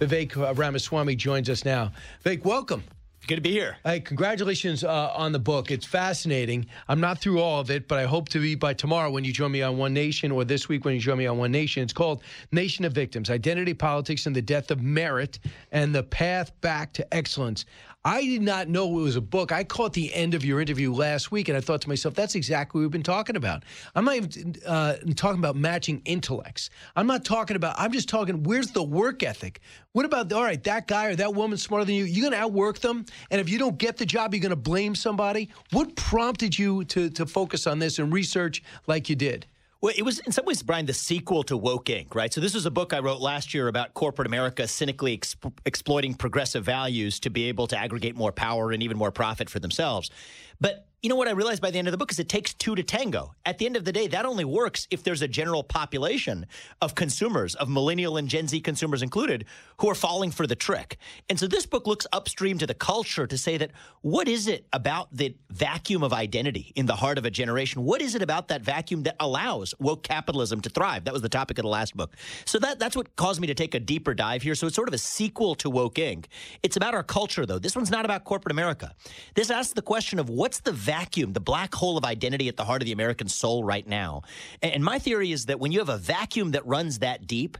Vivek Ramaswamy joins us now. Vivek, welcome. Good to be here. Hey, congratulations uh, on the book. It's fascinating. I'm not through all of it, but I hope to be by tomorrow when you join me on One Nation or this week when you join me on One Nation. It's called Nation of Victims Identity Politics and the Death of Merit and the Path Back to Excellence. I did not know it was a book. I caught the end of your interview last week, and I thought to myself, that's exactly what we've been talking about. I'm not even uh, talking about matching intellects. I'm not talking about, I'm just talking, where's the work ethic? What about, all right, that guy or that woman smarter than you, you're going to outwork them? And if you don't get the job, you're going to blame somebody? What prompted you to, to focus on this and research like you did? Well, it was in some ways, Brian, the sequel to Woke Inc., right? So this was a book I wrote last year about corporate America cynically exp- exploiting progressive values to be able to aggregate more power and even more profit for themselves. But you know what I realized by the end of the book is it takes two to tango. At the end of the day, that only works if there's a general population of consumers, of millennial and Gen Z consumers included, who are falling for the trick. And so this book looks upstream to the culture to say that what is it about the vacuum of identity in the heart of a generation? What is it about that vacuum that allows woke capitalism to thrive? That was the topic of the last book. So that that's what caused me to take a deeper dive here. So it's sort of a sequel to Woke Inc. It's about our culture, though. This one's not about corporate America. This asks the question of what's the vacuum, the black hole of identity at the heart of the American soul right now. And my theory is that when you have a vacuum that runs that deep,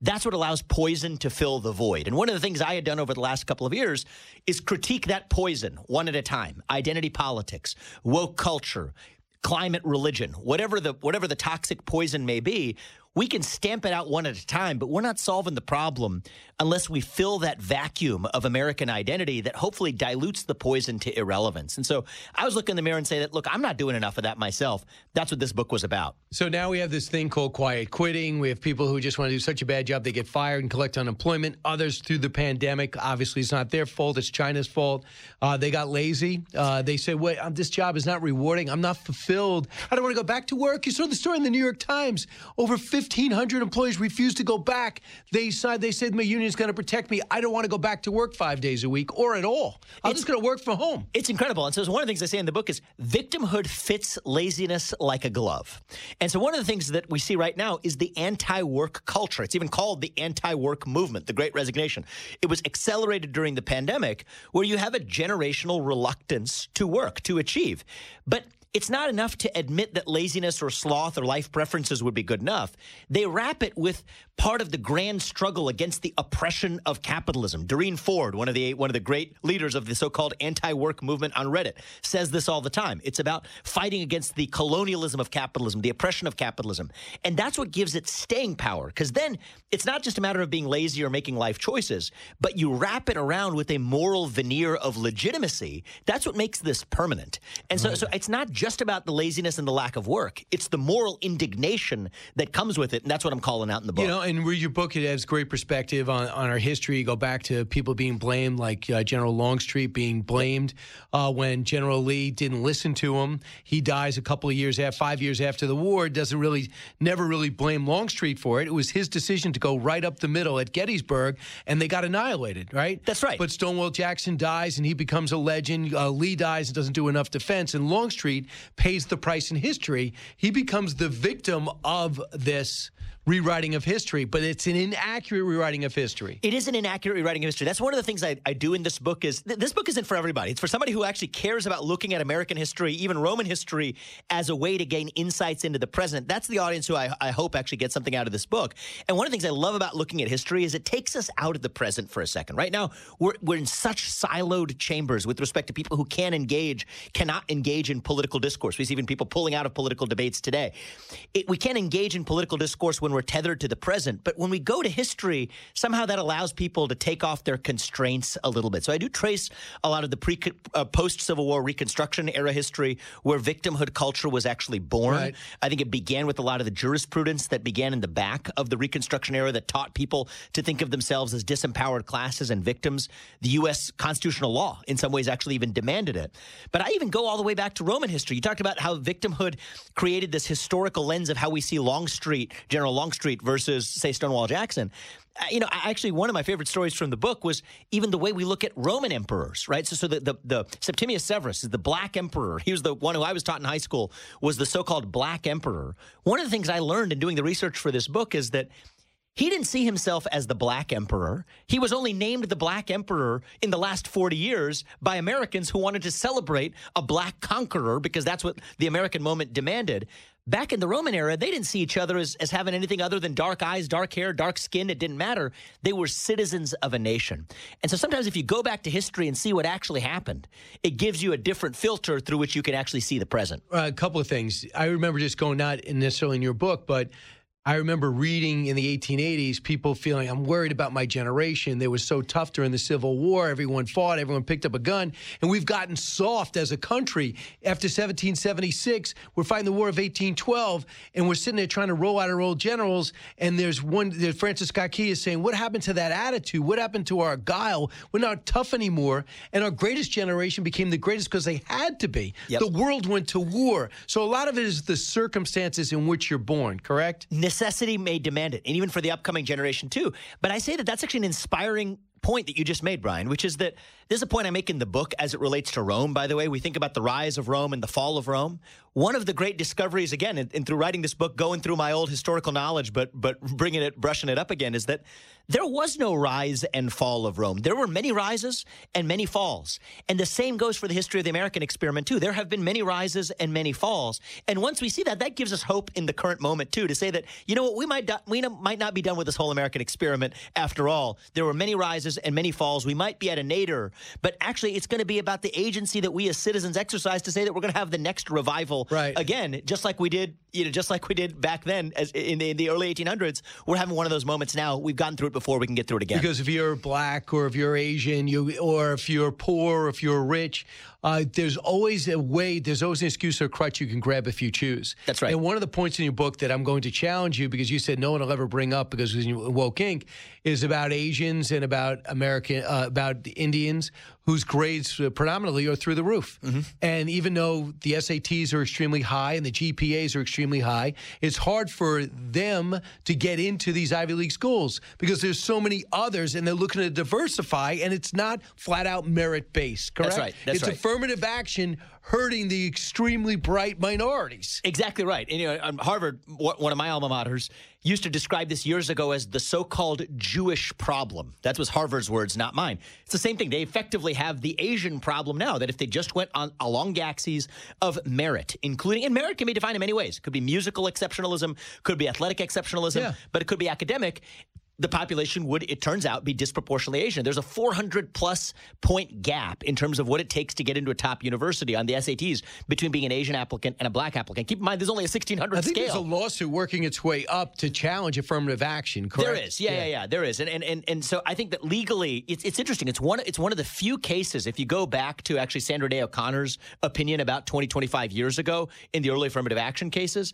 that's what allows poison to fill the void. And one of the things I had done over the last couple of years is critique that poison one at a time. Identity politics, woke culture, climate religion, whatever the whatever the toxic poison may be, we can stamp it out one at a time, but we're not solving the problem unless we fill that vacuum of American identity that hopefully dilutes the poison to irrelevance. And so I was looking in the mirror and say that, look, I'm not doing enough of that myself. That's what this book was about. So now we have this thing called quiet quitting. We have people who just want to do such a bad job they get fired and collect unemployment. Others through the pandemic, obviously it's not their fault, it's China's fault. Uh, they got lazy. Uh, they say, wait, this job is not rewarding. I'm not fulfilled. I don't want to go back to work. You saw the story in the New York Times. Over 50 1,500 employees refused to go back. They said they said my union is going to protect me. I don't want to go back to work five days a week or at all. I'm it's, just going to work from home. It's incredible. And so one of the things I say in the book is victimhood fits laziness like a glove. And so one of the things that we see right now is the anti-work culture. It's even called the anti-work movement, the Great Resignation. It was accelerated during the pandemic, where you have a generational reluctance to work to achieve, but it's not enough to admit that laziness or sloth or life preferences would be good enough. They wrap it with part of the grand struggle against the oppression of capitalism. Doreen Ford, one of the one of the great leaders of the so-called anti-work movement on Reddit, says this all the time. It's about fighting against the colonialism of capitalism, the oppression of capitalism. And that's what gives it staying power because then it's not just a matter of being lazy or making life choices, but you wrap it around with a moral veneer of legitimacy. That's what makes this permanent. And so, right. so it's not just about the laziness and the lack of work. It's the moral indignation that comes with it, and that's what I'm calling out in the book. You know, and read your book. It has great perspective on, on our history. You go back to people being blamed, like uh, General Longstreet being blamed uh, when General Lee didn't listen to him. He dies a couple of years after, five years after the war. Doesn't really, never really blame Longstreet for it. It was his decision to go right up the middle at Gettysburg, and they got annihilated. Right? That's right. But Stonewall Jackson dies, and he becomes a legend. Uh, Lee dies and doesn't do enough defense, and Longstreet pays the price in history. He becomes the victim of this rewriting of history, but it's an inaccurate rewriting of history. It is an inaccurate rewriting of history. That's one of the things I, I do in this book is th- this book isn't for everybody. It's for somebody who actually cares about looking at American history, even Roman history, as a way to gain insights into the present. That's the audience who I, I hope actually gets something out of this book. And one of the things I love about looking at history is it takes us out of the present for a second. Right now, we're, we're in such siloed chambers with respect to people who can engage, cannot engage in political discourse. We see even people pulling out of political debates today. It, we can't engage in political discourse when we're tethered to the present. But when we go to history, somehow that allows people to take off their constraints a little bit. So I do trace a lot of the pre uh, post Civil War Reconstruction era history where victimhood culture was actually born. Right. I think it began with a lot of the jurisprudence that began in the back of the Reconstruction era that taught people to think of themselves as disempowered classes and victims. The U.S. constitutional law, in some ways, actually even demanded it. But I even go all the way back to Roman history. You talked about how victimhood created this historical lens of how we see Longstreet, General Longstreet versus, say, Stonewall Jackson. Uh, you know, actually, one of my favorite stories from the book was even the way we look at Roman emperors, right? So, so the, the, the Septimius Severus is the Black Emperor. He was the one who I was taught in high school was the so-called Black Emperor. One of the things I learned in doing the research for this book is that he didn't see himself as the Black Emperor. He was only named the Black Emperor in the last 40 years by Americans who wanted to celebrate a Black conqueror because that's what the American moment demanded. Back in the Roman era, they didn't see each other as, as having anything other than dark eyes, dark hair, dark skin. It didn't matter. They were citizens of a nation. And so sometimes if you go back to history and see what actually happened, it gives you a different filter through which you can actually see the present. Uh, a couple of things. I remember just going, not necessarily in your book, but I remember reading in the 1880s people feeling, I'm worried about my generation. They were so tough during the Civil War. Everyone fought, everyone picked up a gun. And we've gotten soft as a country. After 1776, we're fighting the War of 1812, and we're sitting there trying to roll out our old generals. And there's one, there's Francis Scott Key is saying, What happened to that attitude? What happened to our guile? We're not tough anymore. And our greatest generation became the greatest because they had to be. Yep. The world went to war. So a lot of it is the circumstances in which you're born, correct? Necessity may demand it, and even for the upcoming generation too. But I say that that's actually an inspiring point that you just made, Brian, which is that this is a point I make in the book as it relates to Rome, by the way. We think about the rise of Rome and the fall of Rome. One of the great discoveries, again, and, through writing this book, going through my old historical knowledge, but but bringing it, brushing it up again, is that there was no rise and fall of Rome. There were many rises and many falls. And the same goes for the history of the American experiment, too. There have been many rises and many falls. And once we see that, that gives us hope in the current moment, too, to say that, you know what, we might, we might not be done with this whole American experiment after all. There were many rises and many falls. We might be at a nadir, but actually, it's going to be about the agency that we as citizens exercise to say that we're going to have the next revival right. again, just like we did, you know, just like we did back then as in the, in the early 1800s. We're having one of those moments now. We've gotten through it before. We can get through it again. Because if you're black or if you're Asian, you or if you're poor, or if you're rich, uh, there's always a way, there's always an excuse or a crutch you can grab if you choose. That's right. And one of the points in your book that I'm going to challenge you because you said no one will ever bring up because woke Inc. is about Asians and about American, uh, about Indians whose grades predominantly are through the roof. Mm-hmm. And even though the SATs are extremely high and the GPAs are extremely high, it's hard for them to get into these Ivy League schools because there's so many others and they're looking to diversify and it's not flat out merit based, correct? That's right. That's it's right. affirmative action hurting the extremely bright minorities. Exactly right. And you know, um, Harvard, one of my alma maters, used to describe this years ago as the so-called Jewish problem. That was Harvard's words, not mine. It's the same thing. They effectively have the Asian problem now. That if they just went on along the axes of merit, including and merit can be defined in many ways. It could be musical exceptionalism, could be athletic exceptionalism, yeah. but it could be academic the population would, it turns out, be disproportionately Asian. There's a 400 plus point gap in terms of what it takes to get into a top university on the SATs between being an Asian applicant and a black applicant. Keep in mind, there's only a 1600 I think scale. there's a lawsuit working its way up to challenge affirmative action. Correct? There is, yeah, yeah, yeah, yeah there is, and and and and so I think that legally, it's it's interesting. It's one it's one of the few cases. If you go back to actually Sandra Day O'Connor's opinion about 20, 25 years ago in the early affirmative action cases,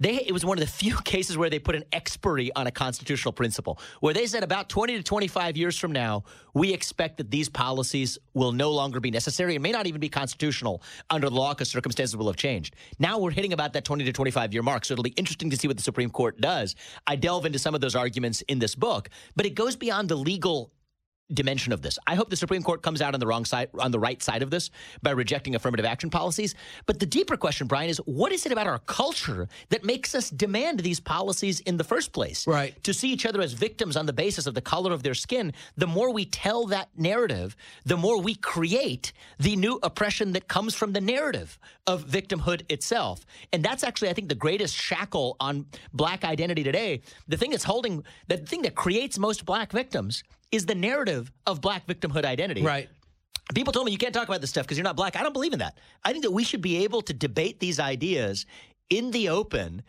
they it was one of the few cases where they put an expiry on a constitutional principle where they said about 20 to 25 years from now, we expect that these policies will no longer be necessary and may not even be constitutional under the law because circumstances will have changed. Now we're hitting about that 20 to 25 year mark. So it'll be interesting to see what the Supreme Court does. I delve into some of those arguments in this book, but it goes beyond the legal dimension of this. I hope the Supreme Court comes out on the wrong side, on the right side of this by rejecting affirmative action policies. But the deeper question, Brian, is what is it about our culture that makes us demand these policies in the first place? Right. To see each other as victims on the basis of the color of their skin, the more we tell that narrative, the more we create the new oppression that comes from the narrative of victimhood itself. And that's actually, I think, the greatest shackle on black identity today. The thing that's holding, the thing that creates most black victims is the narrative of black victimhood identity. Right. People told me you can't talk about this stuff because you're not black. I don't believe in that. I think that we should be able to debate these ideas in the open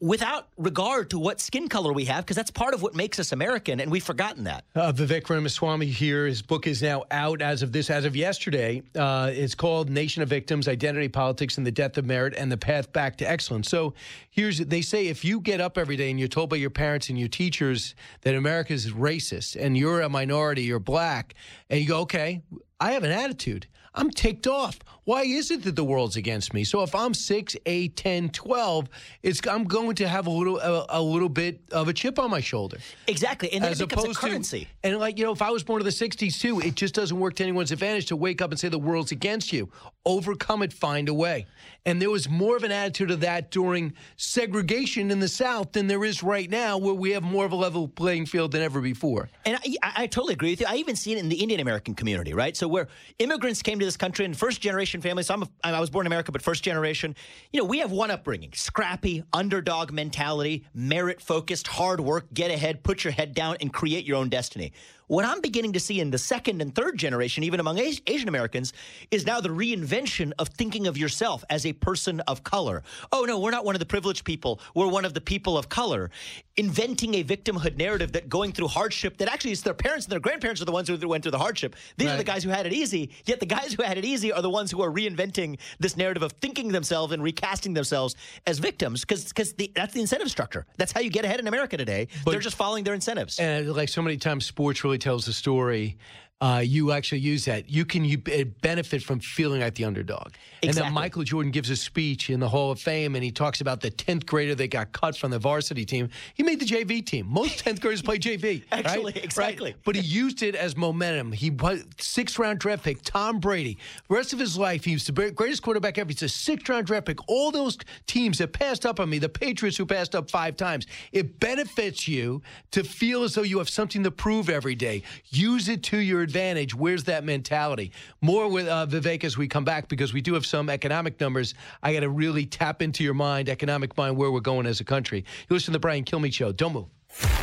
without regard to what skin color we have, because that's part of what makes us American, and we've forgotten that. Uh, Vivek Ramaswamy here. His book is now out as of this, as of yesterday. Uh, it's called Nation of Victims Identity Politics and the Death of Merit and the Path Back to Excellence. So here's they say if you get up every day and you're told by your parents and your teachers that America is racist and you're a minority, you're black, and you go, okay, I have an attitude. I'm ticked off. Why is it that the world's against me? So if I'm 6, 8, 10, 12, it's I'm going to have a little a, a little bit of a chip on my shoulder. Exactly. And then As it becomes a currency. To, and like, you know, if I was born in the 60s too, it just doesn't work to anyone's advantage to wake up and say the world's against you. Overcome it, find a way. And there was more of an attitude of that during segregation in the South than there is right now, where we have more of a level playing field than ever before. And I, I totally agree with you. I even see it in the Indian American community, right? So where immigrants came to this country in first generation families, so I'm a, I was born in America, but first generation, you know, we have one upbringing scrappy, underdog mentality, merit focused, hard work, get ahead, put your head down, and create your own destiny. What I'm beginning to see in the second and third generation, even among Asian Americans, is now the reinvention of thinking of yourself as a person of color. Oh, no, we're not one of the privileged people. We're one of the people of color. Inventing a victimhood narrative that going through hardship, that actually it's their parents and their grandparents are the ones who went through the hardship. These right. are the guys who had it easy, yet the guys who had it easy are the ones who are reinventing this narrative of thinking themselves and recasting themselves as victims because the, that's the incentive structure. That's how you get ahead in America today. But, They're just following their incentives. And like so many times, sports really tells the story uh, you actually use that. You can you benefit from feeling like the underdog. Exactly. And then Michael Jordan gives a speech in the Hall of Fame, and he talks about the tenth grader that got cut from the varsity team. He made the JV team. Most tenth graders play JV. Actually, right? exactly. Right? But he used it as momentum. He sixth round draft pick. Tom Brady. The rest of his life, he was the greatest quarterback ever. He's a sixth round draft pick. All those teams that passed up on me, the Patriots who passed up five times. It benefits you to feel as though you have something to prove every day. Use it to your advantage. Where's that mentality? More with uh, Vivek as we come back because we do have some economic numbers. I got to really tap into your mind, economic mind, where we're going as a country. You listen to the Brian Kilmeade Show. Don't move.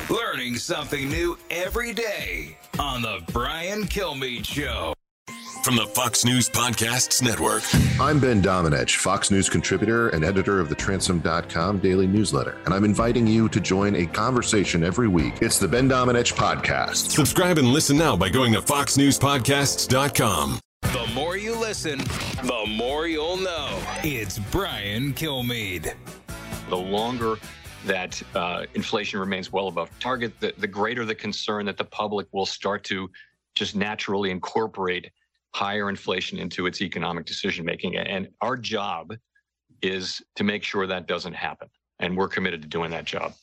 Learning something new every day on the Brian Kilmeade Show from the Fox News Podcasts Network. I'm Ben Domenech, Fox News contributor and editor of the Transom.com daily newsletter, and I'm inviting you to join a conversation every week. It's the Ben Domenech Podcast. Subscribe and listen now by going to FoxNewsPodcasts.com. The more you listen, the more you'll know. It's Brian Kilmeade. The longer that uh, inflation remains well above target, the, the greater the concern that the public will start to just naturally incorporate higher inflation into its economic decision making. And our job is to make sure that doesn't happen. And we're committed to doing that job.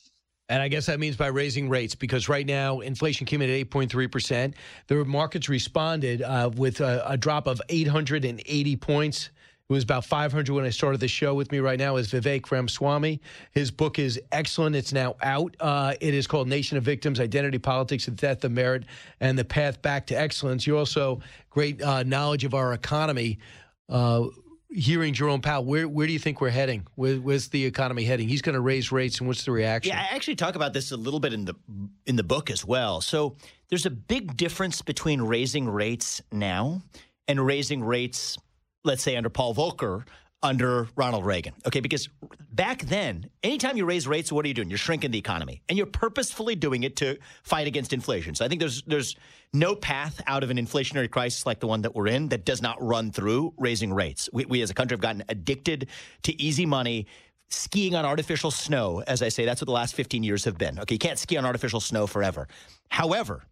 And I guess that means by raising rates, because right now inflation came in at 8.3%. The markets responded uh, with a, a drop of 880 points it was about 500 when I started the show. With me right now is Vivek Ramaswamy. His book is excellent. It's now out. Uh, it is called Nation of Victims Identity, Politics, and Death of Merit, and the Path Back to Excellence. You also great uh, knowledge of our economy. Uh, hearing Jerome Powell, where where do you think we're heading? Where, where's the economy heading? He's going to raise rates, and what's the reaction? Yeah, I actually talk about this a little bit in the in the book as well. So there's a big difference between raising rates now and raising rates let's say under Paul Volcker, under Ronald Reagan. Okay, because back then, anytime you raise rates, what are you doing? You're shrinking the economy, and you're purposefully doing it to fight against inflation. So I think there's there's no path out of an inflationary crisis like the one that we're in that does not run through raising rates. We, we as a country have gotten addicted to easy money. Skiing on artificial snow, as I say, that's what the last 15 years have been. Okay, you can't ski on artificial snow forever. However,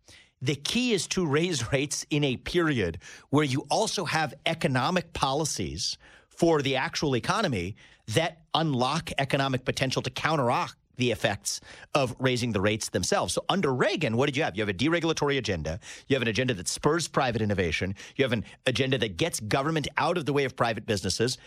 the key is to raise rates in a period where you also have economic policies for the actual economy that unlock economic potential to counteract the effects of raising the rates themselves. So under Reagan, what did you have? You have a deregulatory agenda. You have an agenda that spurs private innovation. You have an agenda that gets government out of the way of private businesses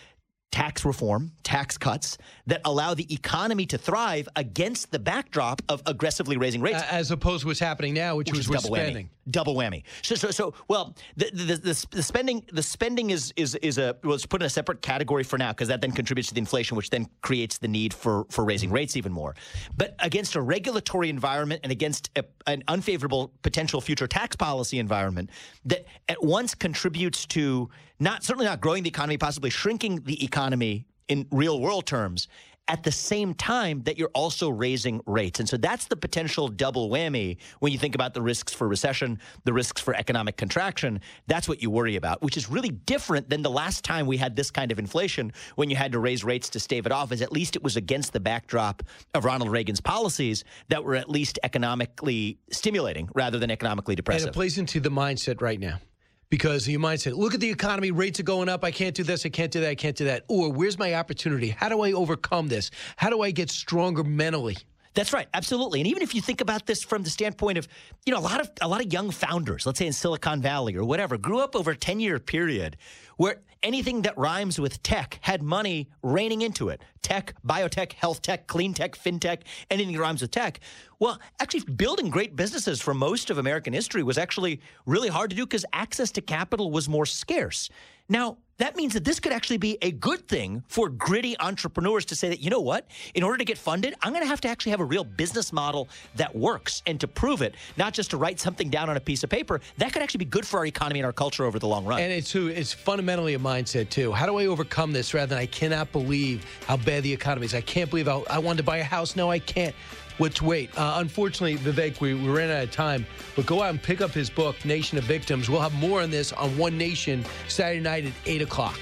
tax reform, tax cuts that allow the economy to thrive against the backdrop of aggressively raising rates. As opposed to what's happening now, which, which was double spending. Whammy. Double whammy. So, so, so well, the, the, the, the, spending the spending is is is a was put in a separate category for now because that then contributes to the inflation, which then creates the need for for raising mm-hmm. rates even more. But against a regulatory environment and against a, an unfavorable potential future tax policy environment that at once contributes to not certainly not growing the economy, possibly shrinking the economy in real world terms, at the same time that you're also raising rates. And so that's the potential double whammy when you think about the risks for recession, the risks for economic contraction. That's what you worry about, which is really different than the last time we had this kind of inflation when you had to raise rates to stave it off, as at least it was against the backdrop of Ronald Reagan's policies that were at least economically stimulating rather than economically depressive. And it plays into the mindset right now because your mindset look at the economy rates are going up i can't do this i can't do that i can't do that. Or where's my opportunity? How do i overcome this? How do i get stronger mentally that's right, absolutely. And even if you think about this from the standpoint of, you know, a lot of a lot of young founders, let's say in Silicon Valley or whatever, grew up over a 10-year period where anything that rhymes with tech had money raining into it. Tech, biotech, health tech, clean tech, fintech, anything that rhymes with tech. Well, actually building great businesses for most of American history was actually really hard to do because access to capital was more scarce. Now, that means that this could actually be a good thing for gritty entrepreneurs to say that, you know what, in order to get funded, I'm going to have to actually have a real business model that works and to prove it, not just to write something down on a piece of paper. That could actually be good for our economy and our culture over the long run. And it's, it's fundamentally a mindset, too. How do I overcome this rather than I cannot believe how bad the economy is? I can't believe how I wanted to buy a house. No, I can't. Let's wait. Uh, unfortunately, Vivek, we, we ran out of time, but go out and pick up his book, Nation of Victims. We'll have more on this on One Nation Saturday night at 8 o'clock.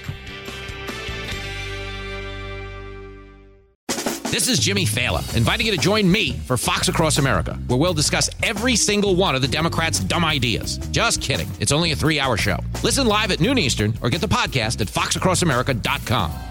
This is Jimmy Failla, inviting you to join me for Fox Across America, where we'll discuss every single one of the Democrats' dumb ideas. Just kidding. It's only a three hour show. Listen live at noon Eastern or get the podcast at foxacrossamerica.com.